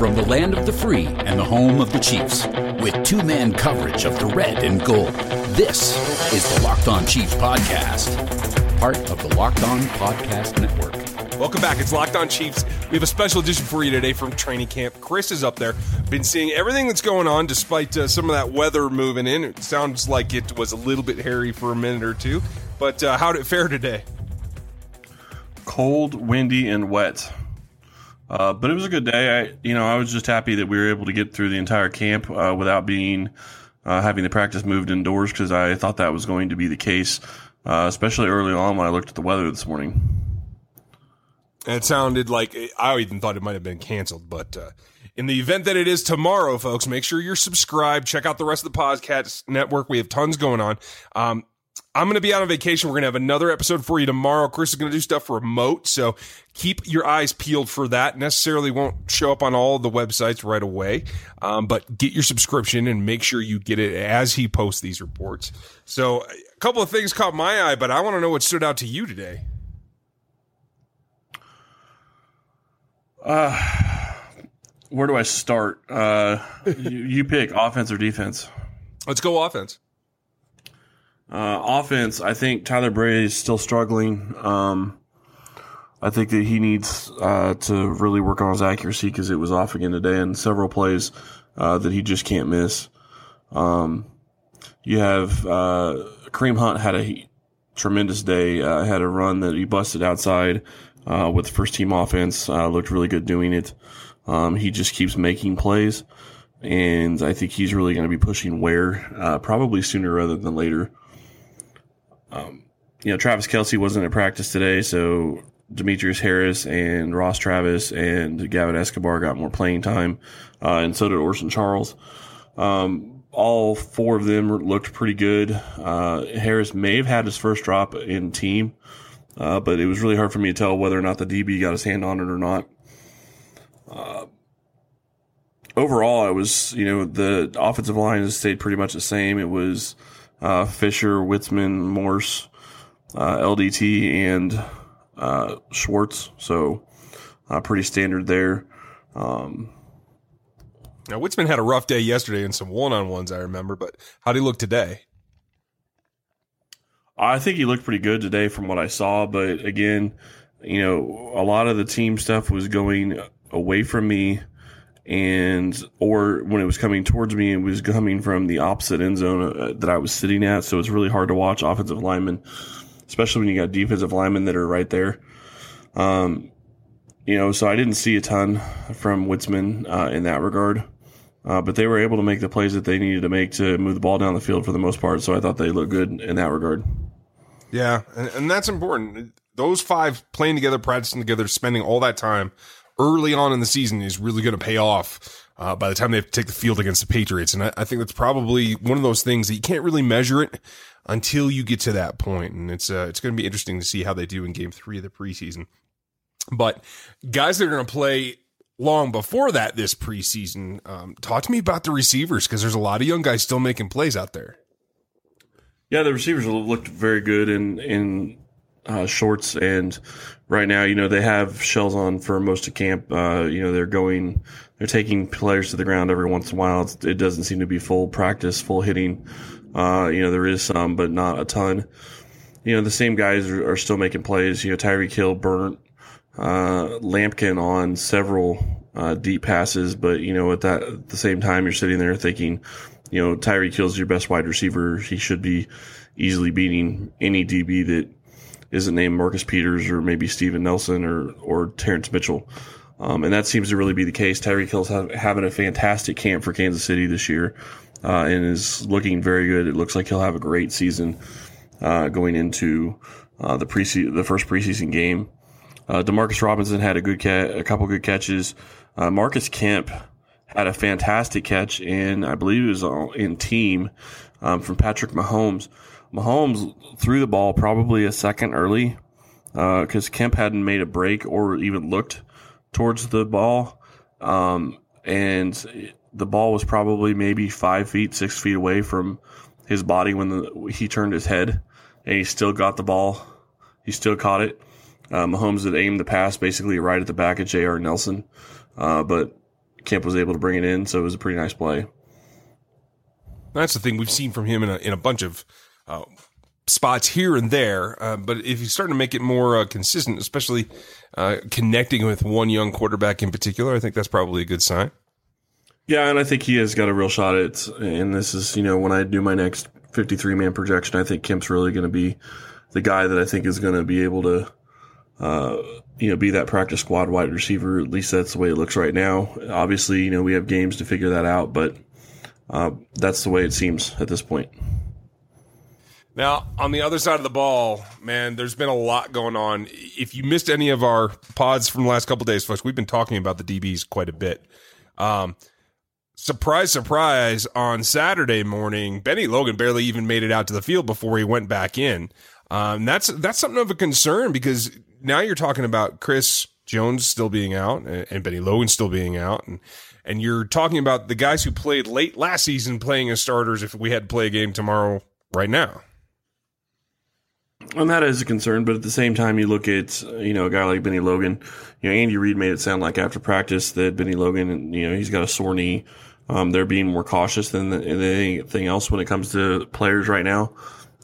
From the land of the free and the home of the Chiefs, with two man coverage of the red and gold, this is the Locked On Chiefs Podcast, part of the Locked On Podcast Network. Welcome back. It's Locked On Chiefs. We have a special edition for you today from training camp. Chris is up there. Been seeing everything that's going on despite uh, some of that weather moving in. It sounds like it was a little bit hairy for a minute or two. But uh, how did it fare today? Cold, windy, and wet. Uh, but it was a good day. I, you know, I was just happy that we were able to get through the entire camp uh, without being uh, having the practice moved indoors because I thought that was going to be the case, uh, especially early on when I looked at the weather this morning. It sounded like I even thought it might have been canceled, but uh, in the event that it is tomorrow, folks, make sure you're subscribed. Check out the rest of the podcast network. We have tons going on. Um, I'm going to be out on vacation. We're going to have another episode for you tomorrow. Chris is going to do stuff remote, so keep your eyes peeled for that. Necessarily won't show up on all the websites right away, um, but get your subscription and make sure you get it as he posts these reports. So, a couple of things caught my eye, but I want to know what stood out to you today. Uh, where do I start? Uh, you, you pick offense or defense. Let's go offense. Uh, offense, I think Tyler Bray is still struggling. Um, I think that he needs uh, to really work on his accuracy because it was off again today and several plays uh, that he just can't miss. Um, you have uh, Kareem Hunt had a tremendous day. Uh, had a run that he busted outside uh, with first team offense. looked really good doing it. Um, he just keeps making plays, and I think he's really going to be pushing Ware probably sooner rather than later. Um, you know, Travis Kelce wasn't at practice today, so Demetrius Harris and Ross Travis and Gavin Escobar got more playing time, uh, and so did Orson Charles. Um, all four of them looked pretty good. Uh, Harris may have had his first drop in team, uh, but it was really hard for me to tell whether or not the DB got his hand on it or not. Uh, overall, it was, you know, the offensive line has stayed pretty much the same. It was uh, Fisher, Witzmann, Morse, uh, LDT, and uh, Schwartz. So uh, pretty standard there. Um, now Witzmann had a rough day yesterday in some one-on-ones, I remember. But how did he look today? I think he looked pretty good today from what I saw. But again, you know, a lot of the team stuff was going away from me and or when it was coming towards me, it was coming from the opposite end zone uh, that I was sitting at. So it's really hard to watch offensive linemen, especially when you got defensive linemen that are right there. Um, you know, so I didn't see a ton from Witzmann uh, in that regard, uh, but they were able to make the plays that they needed to make to move the ball down the field for the most part. So I thought they looked good in that regard. Yeah, and, and that's important. Those five playing together, practicing together, spending all that time early on in the season is really going to pay off uh, by the time they have to take the field against the Patriots. And I, I, think that's probably one of those things that you can't really measure it until you get to that point. And it's uh, it's going to be interesting to see how they do in Game Three of the preseason. But guys that are going to play long before that this preseason, um, talk to me about the receivers because there's a lot of young guys still making plays out there. Yeah, the receivers looked very good in in uh, shorts and right now, you know, they have shells on for most of camp. Uh, you know, they're going, they're taking players to the ground every once in a while. It's, it doesn't seem to be full practice, full hitting. Uh, you know, there is some, but not a ton. You know, the same guys are, are still making plays. You know, Tyreek Hill burnt, uh, Lampkin on several, uh, deep passes, but, you know, at that, at the same time, you're sitting there thinking, you know, Tyreek Hill's your best wide receiver. He should be easily beating any DB that, isn't named Marcus Peters or maybe Steven Nelson or or Terrance Mitchell. Um, and that seems to really be the case. Tyreek Hill's have, having a fantastic camp for Kansas City this year, uh, and is looking very good. It looks like he'll have a great season uh, going into uh, the pre the first preseason game. Uh, Demarcus Robinson had a good ca- a couple good catches. Uh, Marcus Kemp had a fantastic catch in, I believe it was in team um, from Patrick Mahomes. Mahomes threw the ball probably a second early because uh, Kemp hadn't made a break or even looked towards the ball. Um, and the ball was probably maybe five feet, six feet away from his body when the, he turned his head, and he still got the ball. He still caught it. Uh, Mahomes had aimed the pass basically right at the back of J.R. Nelson, uh, but Kemp was able to bring it in, so it was a pretty nice play. That's the thing we've seen from him in a, in a bunch of uh, spots here and there. Uh, but if he's starting to make it more uh, consistent, especially uh, connecting with one young quarterback in particular, I think that's probably a good sign. Yeah, and I think he has got a real shot at. And this is, you know, when I do my next 53 man projection, I think Kemp's really going to be the guy that I think is going to be able to, uh, you know, be that practice squad wide receiver. At least that's the way it looks right now. Obviously, you know, we have games to figure that out, but uh, that's the way it seems at this point. Now, on the other side of the ball, man, there's been a lot going on. If you missed any of our pods from the last couple days, folks, we've been talking about the DBs quite a bit. Um, surprise, surprise, on Saturday morning, Bennie Logan barely even made it out to the field before he went back in. Um, that's that's something of a concern because now you're talking about Chris Jones still being out and, and Bennie Logan still being out, and and you're talking about the guys who played late last season playing as starters. If we had to play a game tomorrow, right now. And that is a concern, but at the same time, you look at you know a guy like Bennie Logan. You know, Andy Reid made it sound like after practice that Bennie Logan, you know, he's got a sore knee. Um, they're being more cautious than anything else when it comes to players right now.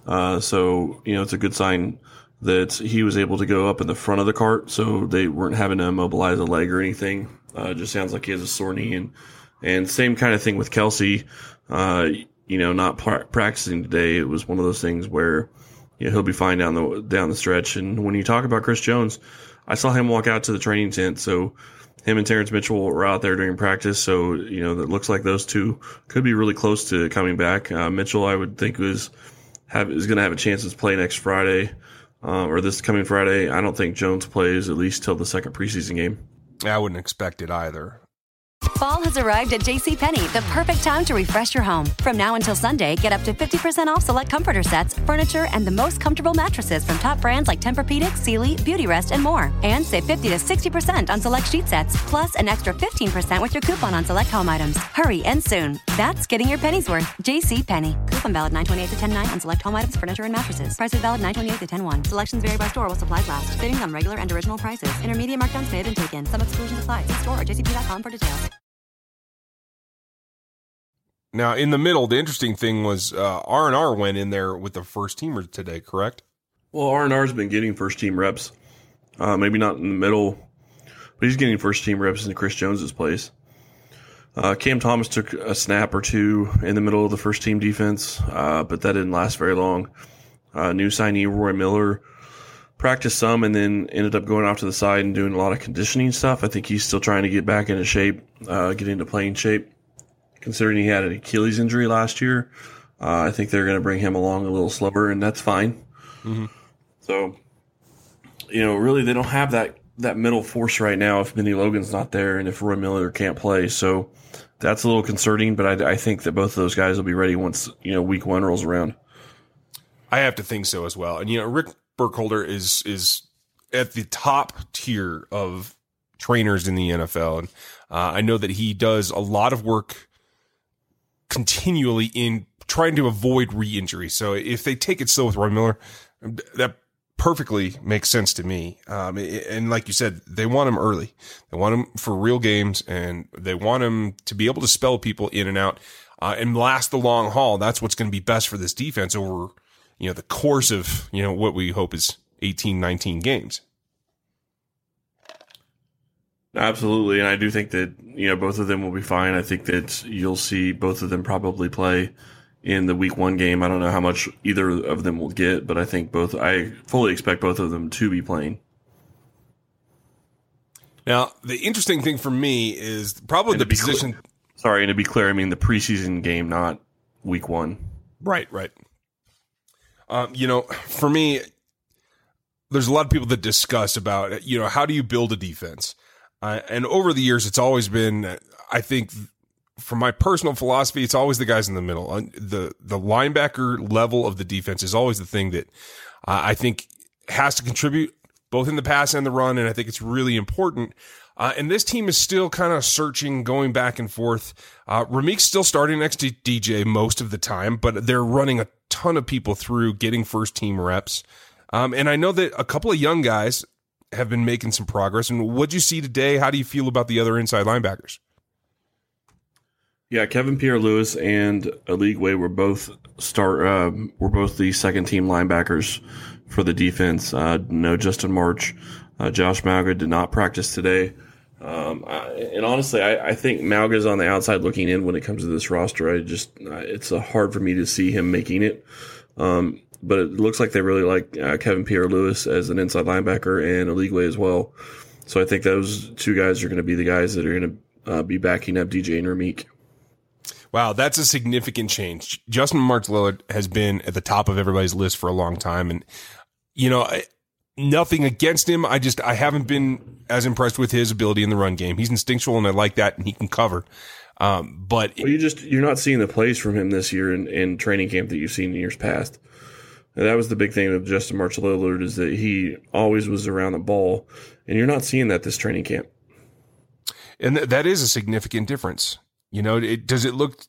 Uh, so you know, it's a good sign that he was able to go up in the front of the cart, so they weren't having to immobilize a leg or anything. Uh, just sounds like he has a sore knee, and and same kind of thing with Kelce. Uh, you know, not pra- practicing today. It was one of those things where know, he'll be fine down the down the stretch. And when you talk about Chris Jones, I saw him walk out to the training tent. So him and Terrence Mitchell were out there during practice. So you know, it looks like those two could be really close to coming back. Uh, Mitchell, I would think was have is going to have a chance to play next Friday uh, or this coming Friday. I don't think Jones plays at least till the second preseason game. I wouldn't expect it either. Fall has arrived at JCPenney, the perfect time to refresh your home. From now until Sunday, get up to 50% off select comforter sets, furniture, and the most comfortable mattresses from top brands like Tempur-Pedic, Sealy, Beautyrest, and more. And save 50 to 60% on select sheet sets, plus an extra 15% with your coupon on select home items. Hurry and soon. That's getting your pennies worth. JCPenney. Coupon valid 928 to 109 on select home items, furniture, and mattresses. Prices valid 928 to 101. Selections vary by store while supplies last. Savings on regular and original prices. Intermediate markdowns may have been taken. Some exclusions apply. See store or jcp.com for details. Now, in the middle, the interesting thing was uh, R and R went in there with the first teamer today, correct? Well, R and R's been getting first team reps. Uh, maybe not in the middle, but he's getting first team reps in Chris Jones's place. Uh, Cam Thomas took a snap or two in the middle of the first team defense, uh, but that didn't last very long. Uh, new signee Roy Miller practiced some and then ended up going off to the side and doing a lot of conditioning stuff. I think he's still trying to get back into shape, uh, get into playing shape considering he had an Achilles injury last year. Uh, I think they're going to bring him along a little slower, and that's fine. Mm-hmm. So, you know, really, they don't have that that middle force right now if Bennie Logan's not there and if Roy Miller can't play. So that's a little concerning, but I, I think that both of those guys will be ready once you know week one rolls around. I have to think so as well. And you know, Rick Burkholder is is at the top tier of trainers in the NFL, and uh, I know that he does a lot of work continually in trying to avoid re-injury. So if they take it slow with Roy Miller, that perfectly makes sense to me. Um, and like you said, they want him early. They want him for real games and they want him to be able to spell people in and out, uh, and last the long haul. That's what's going to be best for this defense over, you know, the course of, you know, what we hope is 18, 19 games. Absolutely, and I do think that you know both of them will be fine. I think that you'll see both of them probably play in the week one game. I don't know how much either of them will get, but I think both. I fully expect both of them to be playing. Now, the interesting thing for me is probably the position. Clear, sorry, and to be clear, I mean the preseason game, not week one. Right, right. Um, you know, for me, there's a lot of people that discuss about you know how do you build a defense, uh, and over the years it's always been I think from my personal philosophy it's always the guys in the middle. The the linebacker level of the defense is always the thing that uh, I think has to contribute both in the pass and the run, and I think it's really important. Uh, and this team is still kind of searching, going back and forth. Uh, Ramik's still starting next to DJ most of the time, but they're running a ton of people through getting first team reps. Um, and I know that a couple of young guys have been making some progress. And what'd you see today? How do you feel about the other inside linebackers? Yeah, Kevin Pierre-Louis and Eligwe were both start uh, were both the second team linebackers for the defense. Uh, no Justin March. Uh, Josh Mauga did not practice today. Um, I, and honestly, I, I think Mauga's on the outside looking in when it comes to this roster. I just, it's hard for me to see him making it. Um, but it looks like they really like uh, Kevin Pierre-Louis as an inside linebacker and a Eligwe as well. So I think those two guys are going to be the guys that are going to uh, be backing up DJ and Ramik. Wow, that's a significant change. Justin March Lillard has been at the top of everybody's list for a long time, and you know, nothing against him. I just I haven't been as impressed with his ability in the run game. He's instinctual and I like that, and he can cover. Um, but well, you just you're not seeing the plays from him this year in, in training camp that you've seen in years past. And that was the big thing with Justin March Lillard is that he always was around the ball, and you're not seeing that this training camp. And th- that is a significant difference. You know, it, does it look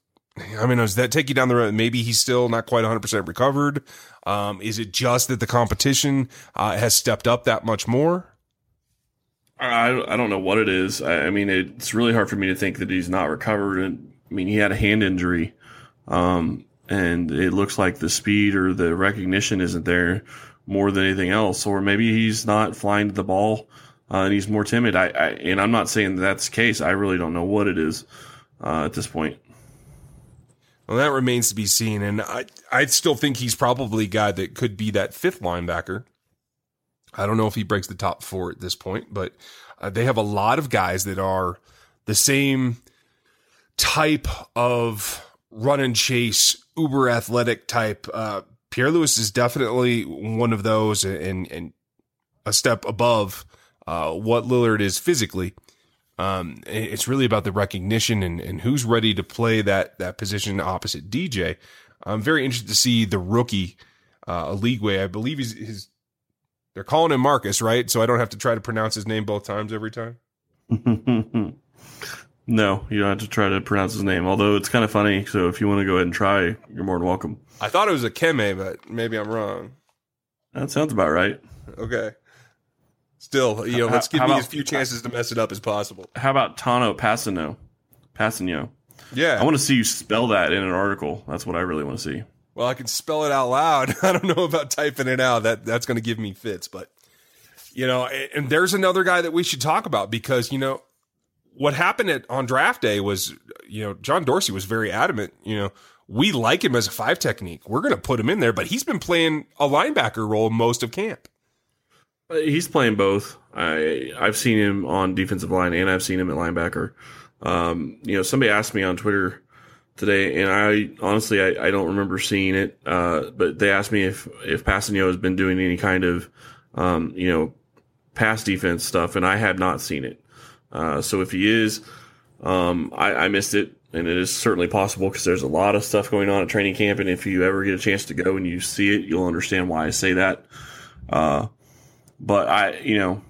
I mean, does that take you down the road? Maybe he's still not quite 100% recovered. Um, is it just that the competition uh, has stepped up that much more? I, I don't know what it is. I, I, mean, it's really hard for me to think that he's not recovered. I mean, he had a hand injury, um, and it looks like the speed or the recognition isn't there more than anything else. Or maybe he's not flying to the ball uh, and he's more timid. I, I, and I'm not saying that that's the case. I really don't know what it is uh, at this point. Well, that remains to be seen. And I, I still think he's probably a guy that could be that fifth linebacker. I don't know if he breaks the top four at this point, but uh, they have a lot of guys that are the same type of run and chase, uber athletic type. Uh, Pierre Louis is definitely one of those and, and a step above uh, what Lillard is physically. Um, it's really about the recognition and, and who's ready to play that that position opposite DJ. I'm very interested to see the rookie uh, Eligwe. I believe he's. They're calling him Marcus, right? So I don't have to try to pronounce his name both times every time. no, you don't have to try to pronounce his name. Although it's kind of funny. So if you want to go ahead and try, you're more than welcome. I thought it was Ukeme, but maybe I'm wrong. That sounds about right. Okay. Still, you know, let's give me about, as few chances to mess it up as possible. How about Tanoh Kpassagnon? Kpassagnon. Yeah. I want to see you spell that in an article. That's what I really want to see. Well, I can spell it out loud. I don't know about typing it out. That that's going to give me fits, but you know, and there's another guy that we should talk about because, you know, what happened at on draft day was, you know, John Dorsey was very adamant, you know, we like him as a five technique. We're going to put him in there, but he's been playing a linebacker role most of camp. He's playing both. I I've seen him on defensive line and I've seen him at linebacker. Um, you know, somebody asked me on Twitter today, and I honestly I, I don't remember seeing it. Uh, but they asked me if if Kpassagnon has been doing any kind of um, you know pass defense stuff, and I have not seen it. Uh, so if he is, um, I, I missed it, and it is certainly possible because there's a lot of stuff going on at training camp, and if you ever get a chance to go and you see it, you'll understand why I say that. Uh, but I, you know,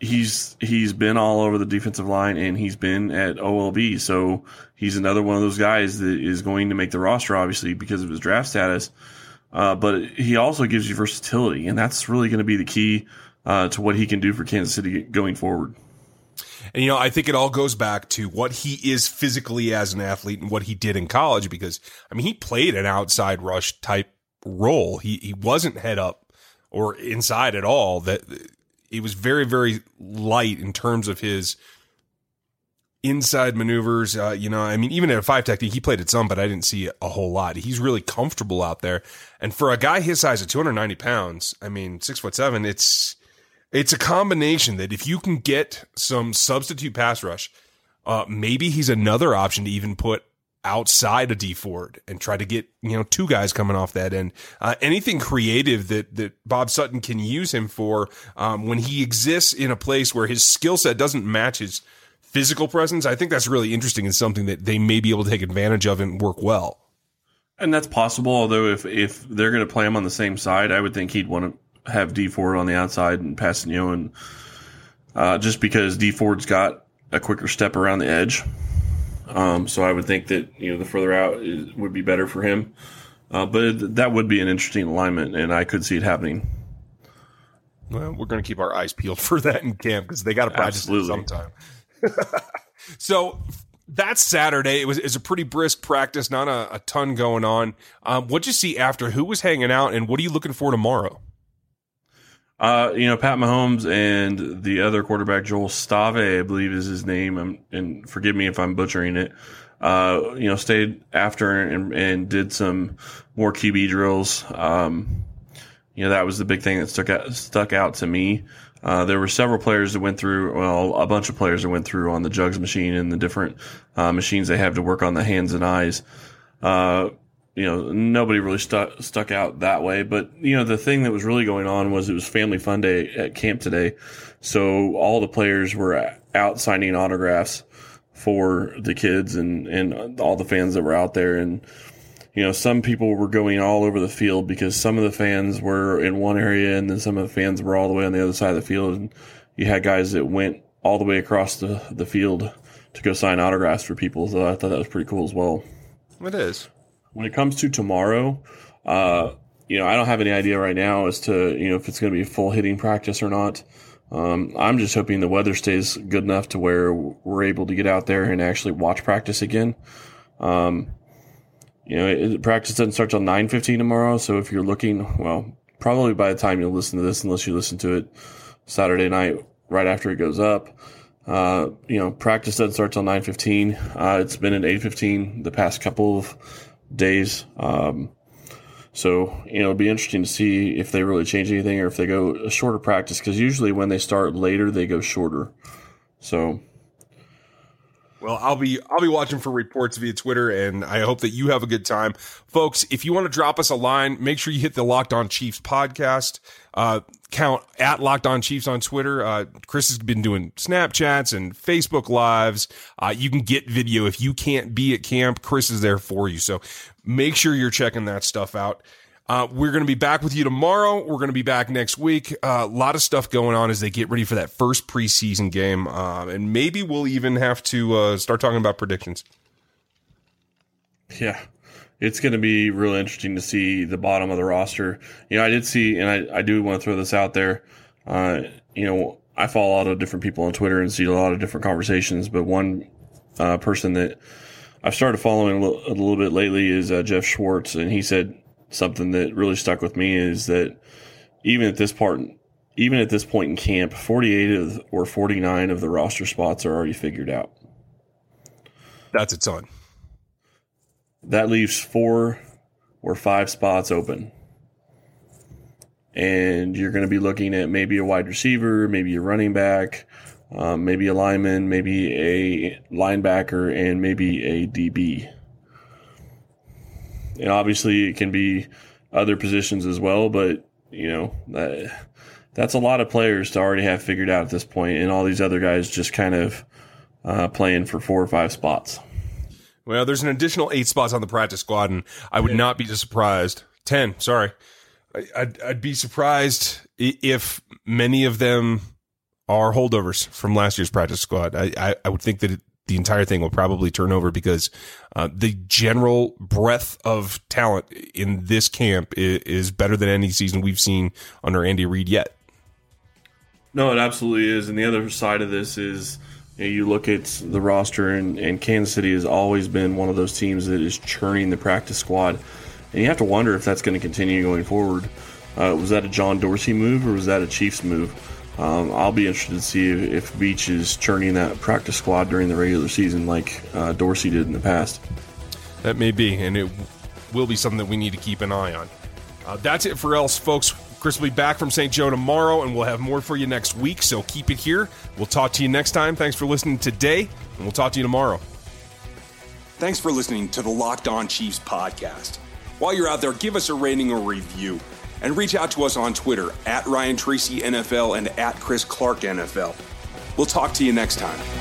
he's he's been all over the defensive line and he's been at OLB, so he's another one of those guys that is going to make the roster, obviously because of his draft status. Uh, but he also gives you versatility, and that's really going to be the key uh, to what he can do for Kansas City going forward. And you know, I think it all goes back to what he is physically as an athlete and what he did in college. Because I mean, he played an outside rush type role. He he wasn't head up or inside at all. That he was very, very light in terms of his inside maneuvers. Uh, you know, I mean, even at a five technique, he played it some, but I didn't see a whole lot. He's really comfortable out there. And for a guy his size at 290 pounds, I mean, six foot seven, it's, it's a combination that if you can get some substitute pass rush, uh, maybe he's another option to even put outside of Dee Ford and try to get you know two guys coming off that end. Uh, anything creative that that Bob Sutton can use him for um, when he exists in a place where his skill set doesn't match his physical presence. I think that's really interesting and something that they may be able to take advantage of and work well. And that's possible. Although if if they're going to play him on the same side, I would think he'd want to have Dee Ford on the outside and Kpassagnon, and uh, just because Dee Ford's got a quicker step around the edge. Um, so I would think that you know the further out is, would be better for him. Uh, but it, that would be an interesting alignment, and I could see it happening. Well, we're going to keep our eyes peeled for that in camp because they got to practice Absolutely. sometime. so that's Saturday. It was, it was a pretty brisk practice, not a, a ton going on. Um, what'd you see after? Who was hanging out, and what are you looking for tomorrow? Uh, you know, Pat Mahomes and the other quarterback, Joel Stave, I believe is his name. I'm, and forgive me if I'm butchering it. Uh, you know, stayed after and, and did some more QB drills. Um, you know, that was the big thing that stuck out, stuck out to me. Uh, there were several players that went through, well, a bunch of players that went through on the jugs machine and the different uh, machines they have to work on the hands and eyes. Uh, you know, nobody really stuck stuck out that way. But you know, the thing that was really going on was it was Family Fun Day at camp today, so all the players were out signing autographs for the kids and and all the fans that were out there and you know, some people were going all over the field because some of the fans were in one area and then some of the fans were all the way on the other side of the field. And you had guys that went all the way across the, the field to go sign autographs for people. So I thought that was pretty cool as well. It is. When it comes to tomorrow, uh, you know, I don't have any idea right now as to, you know, if it's going to be full hitting practice or not. Um, I'm just hoping the weather stays good enough to where we're able to get out there and actually watch practice again. Um, you know, it, practice doesn't start till nine fifteen tomorrow. So if you're looking, well, probably by the time you listen to this, unless you listen to it Saturday night right after it goes up, uh, you know, practice doesn't start till nine fifteen. Uh, it's been at eight fifteen the past couple of days. Um, so, you know, it'll be interesting to see if they really change anything or if they go a shorter practice because usually when they start later, they go shorter. So, well, I'll be I'll be watching for reports via Twitter, and I hope that you have a good time, folks. If you want to drop us a line, make sure you hit the Locked On Chiefs podcast uh, count at Locked On Chiefs on Twitter. Uh, Chris has been doing Snapchats and Facebook lives. Uh, you can get video if you can't be at camp. Chris is there for you, so make sure you're checking that stuff out. Uh, we're going to be back with you tomorrow. We're going to be back next week. Uh, a lot of stuff going on as they get ready for that first preseason game. Uh, and maybe we'll even have to uh, start talking about predictions. Yeah. It's going to be really interesting to see the bottom of the roster. You know, I did see, and I, I do want to throw this out there. Uh, you know, I follow a lot of different people on Twitter and see a lot of different conversations, but one uh, person that I've started following a little, a little bit lately is Jeff Schwartz, and he said something that really stuck with me is that even at this part, even at this point in camp, 48 of, or 49 of the roster spots are already figured out. That's a ton. That leaves four or five spots open. And you're going to be looking at maybe a wide receiver, maybe a running back, um, maybe a lineman, maybe a linebacker, and maybe a DB. And obviously, it can be other positions as well, but you know that, that's a lot of players to already have figured out at this point, and all these other guys just kind of uh, playing for four or five spots. Well, there's an additional eight spots on the practice squad, and I would not be surprised. Ten, sorry, I'd, I'd be surprised if many of them are holdovers from last year's practice squad. I, I, I would think that it, the entire thing will probably turn over because uh, the general breadth of talent in this camp is, is, better than any season we've seen under Andy Reid yet. No, it absolutely is. And the other side of this is you, know, you look at the roster, and, and Kansas City has always been one of those teams that is churning the practice squad. And you have to wonder if that's going to continue going forward. Uh, was that a John Dorsey move or was that a Chiefs move? Um, I'll be interested to see if, if, Veach is churning that practice squad during the regular season like uh, Dorsey did in the past. That may be, and it will be something that we need to keep an eye on. Uh, that's it for else, folks. Chris will be back from St. Joe tomorrow, and we'll have more for you next week. So keep it here. We'll talk to you next time. Thanks for listening today, and we'll talk to you tomorrow. Thanks for listening to the Locked On Chiefs podcast. While you're out there, give us a rating or review and reach out to us on Twitter at Ryan Tracy NFL and at Chris Clark NFL. We'll talk to you next time.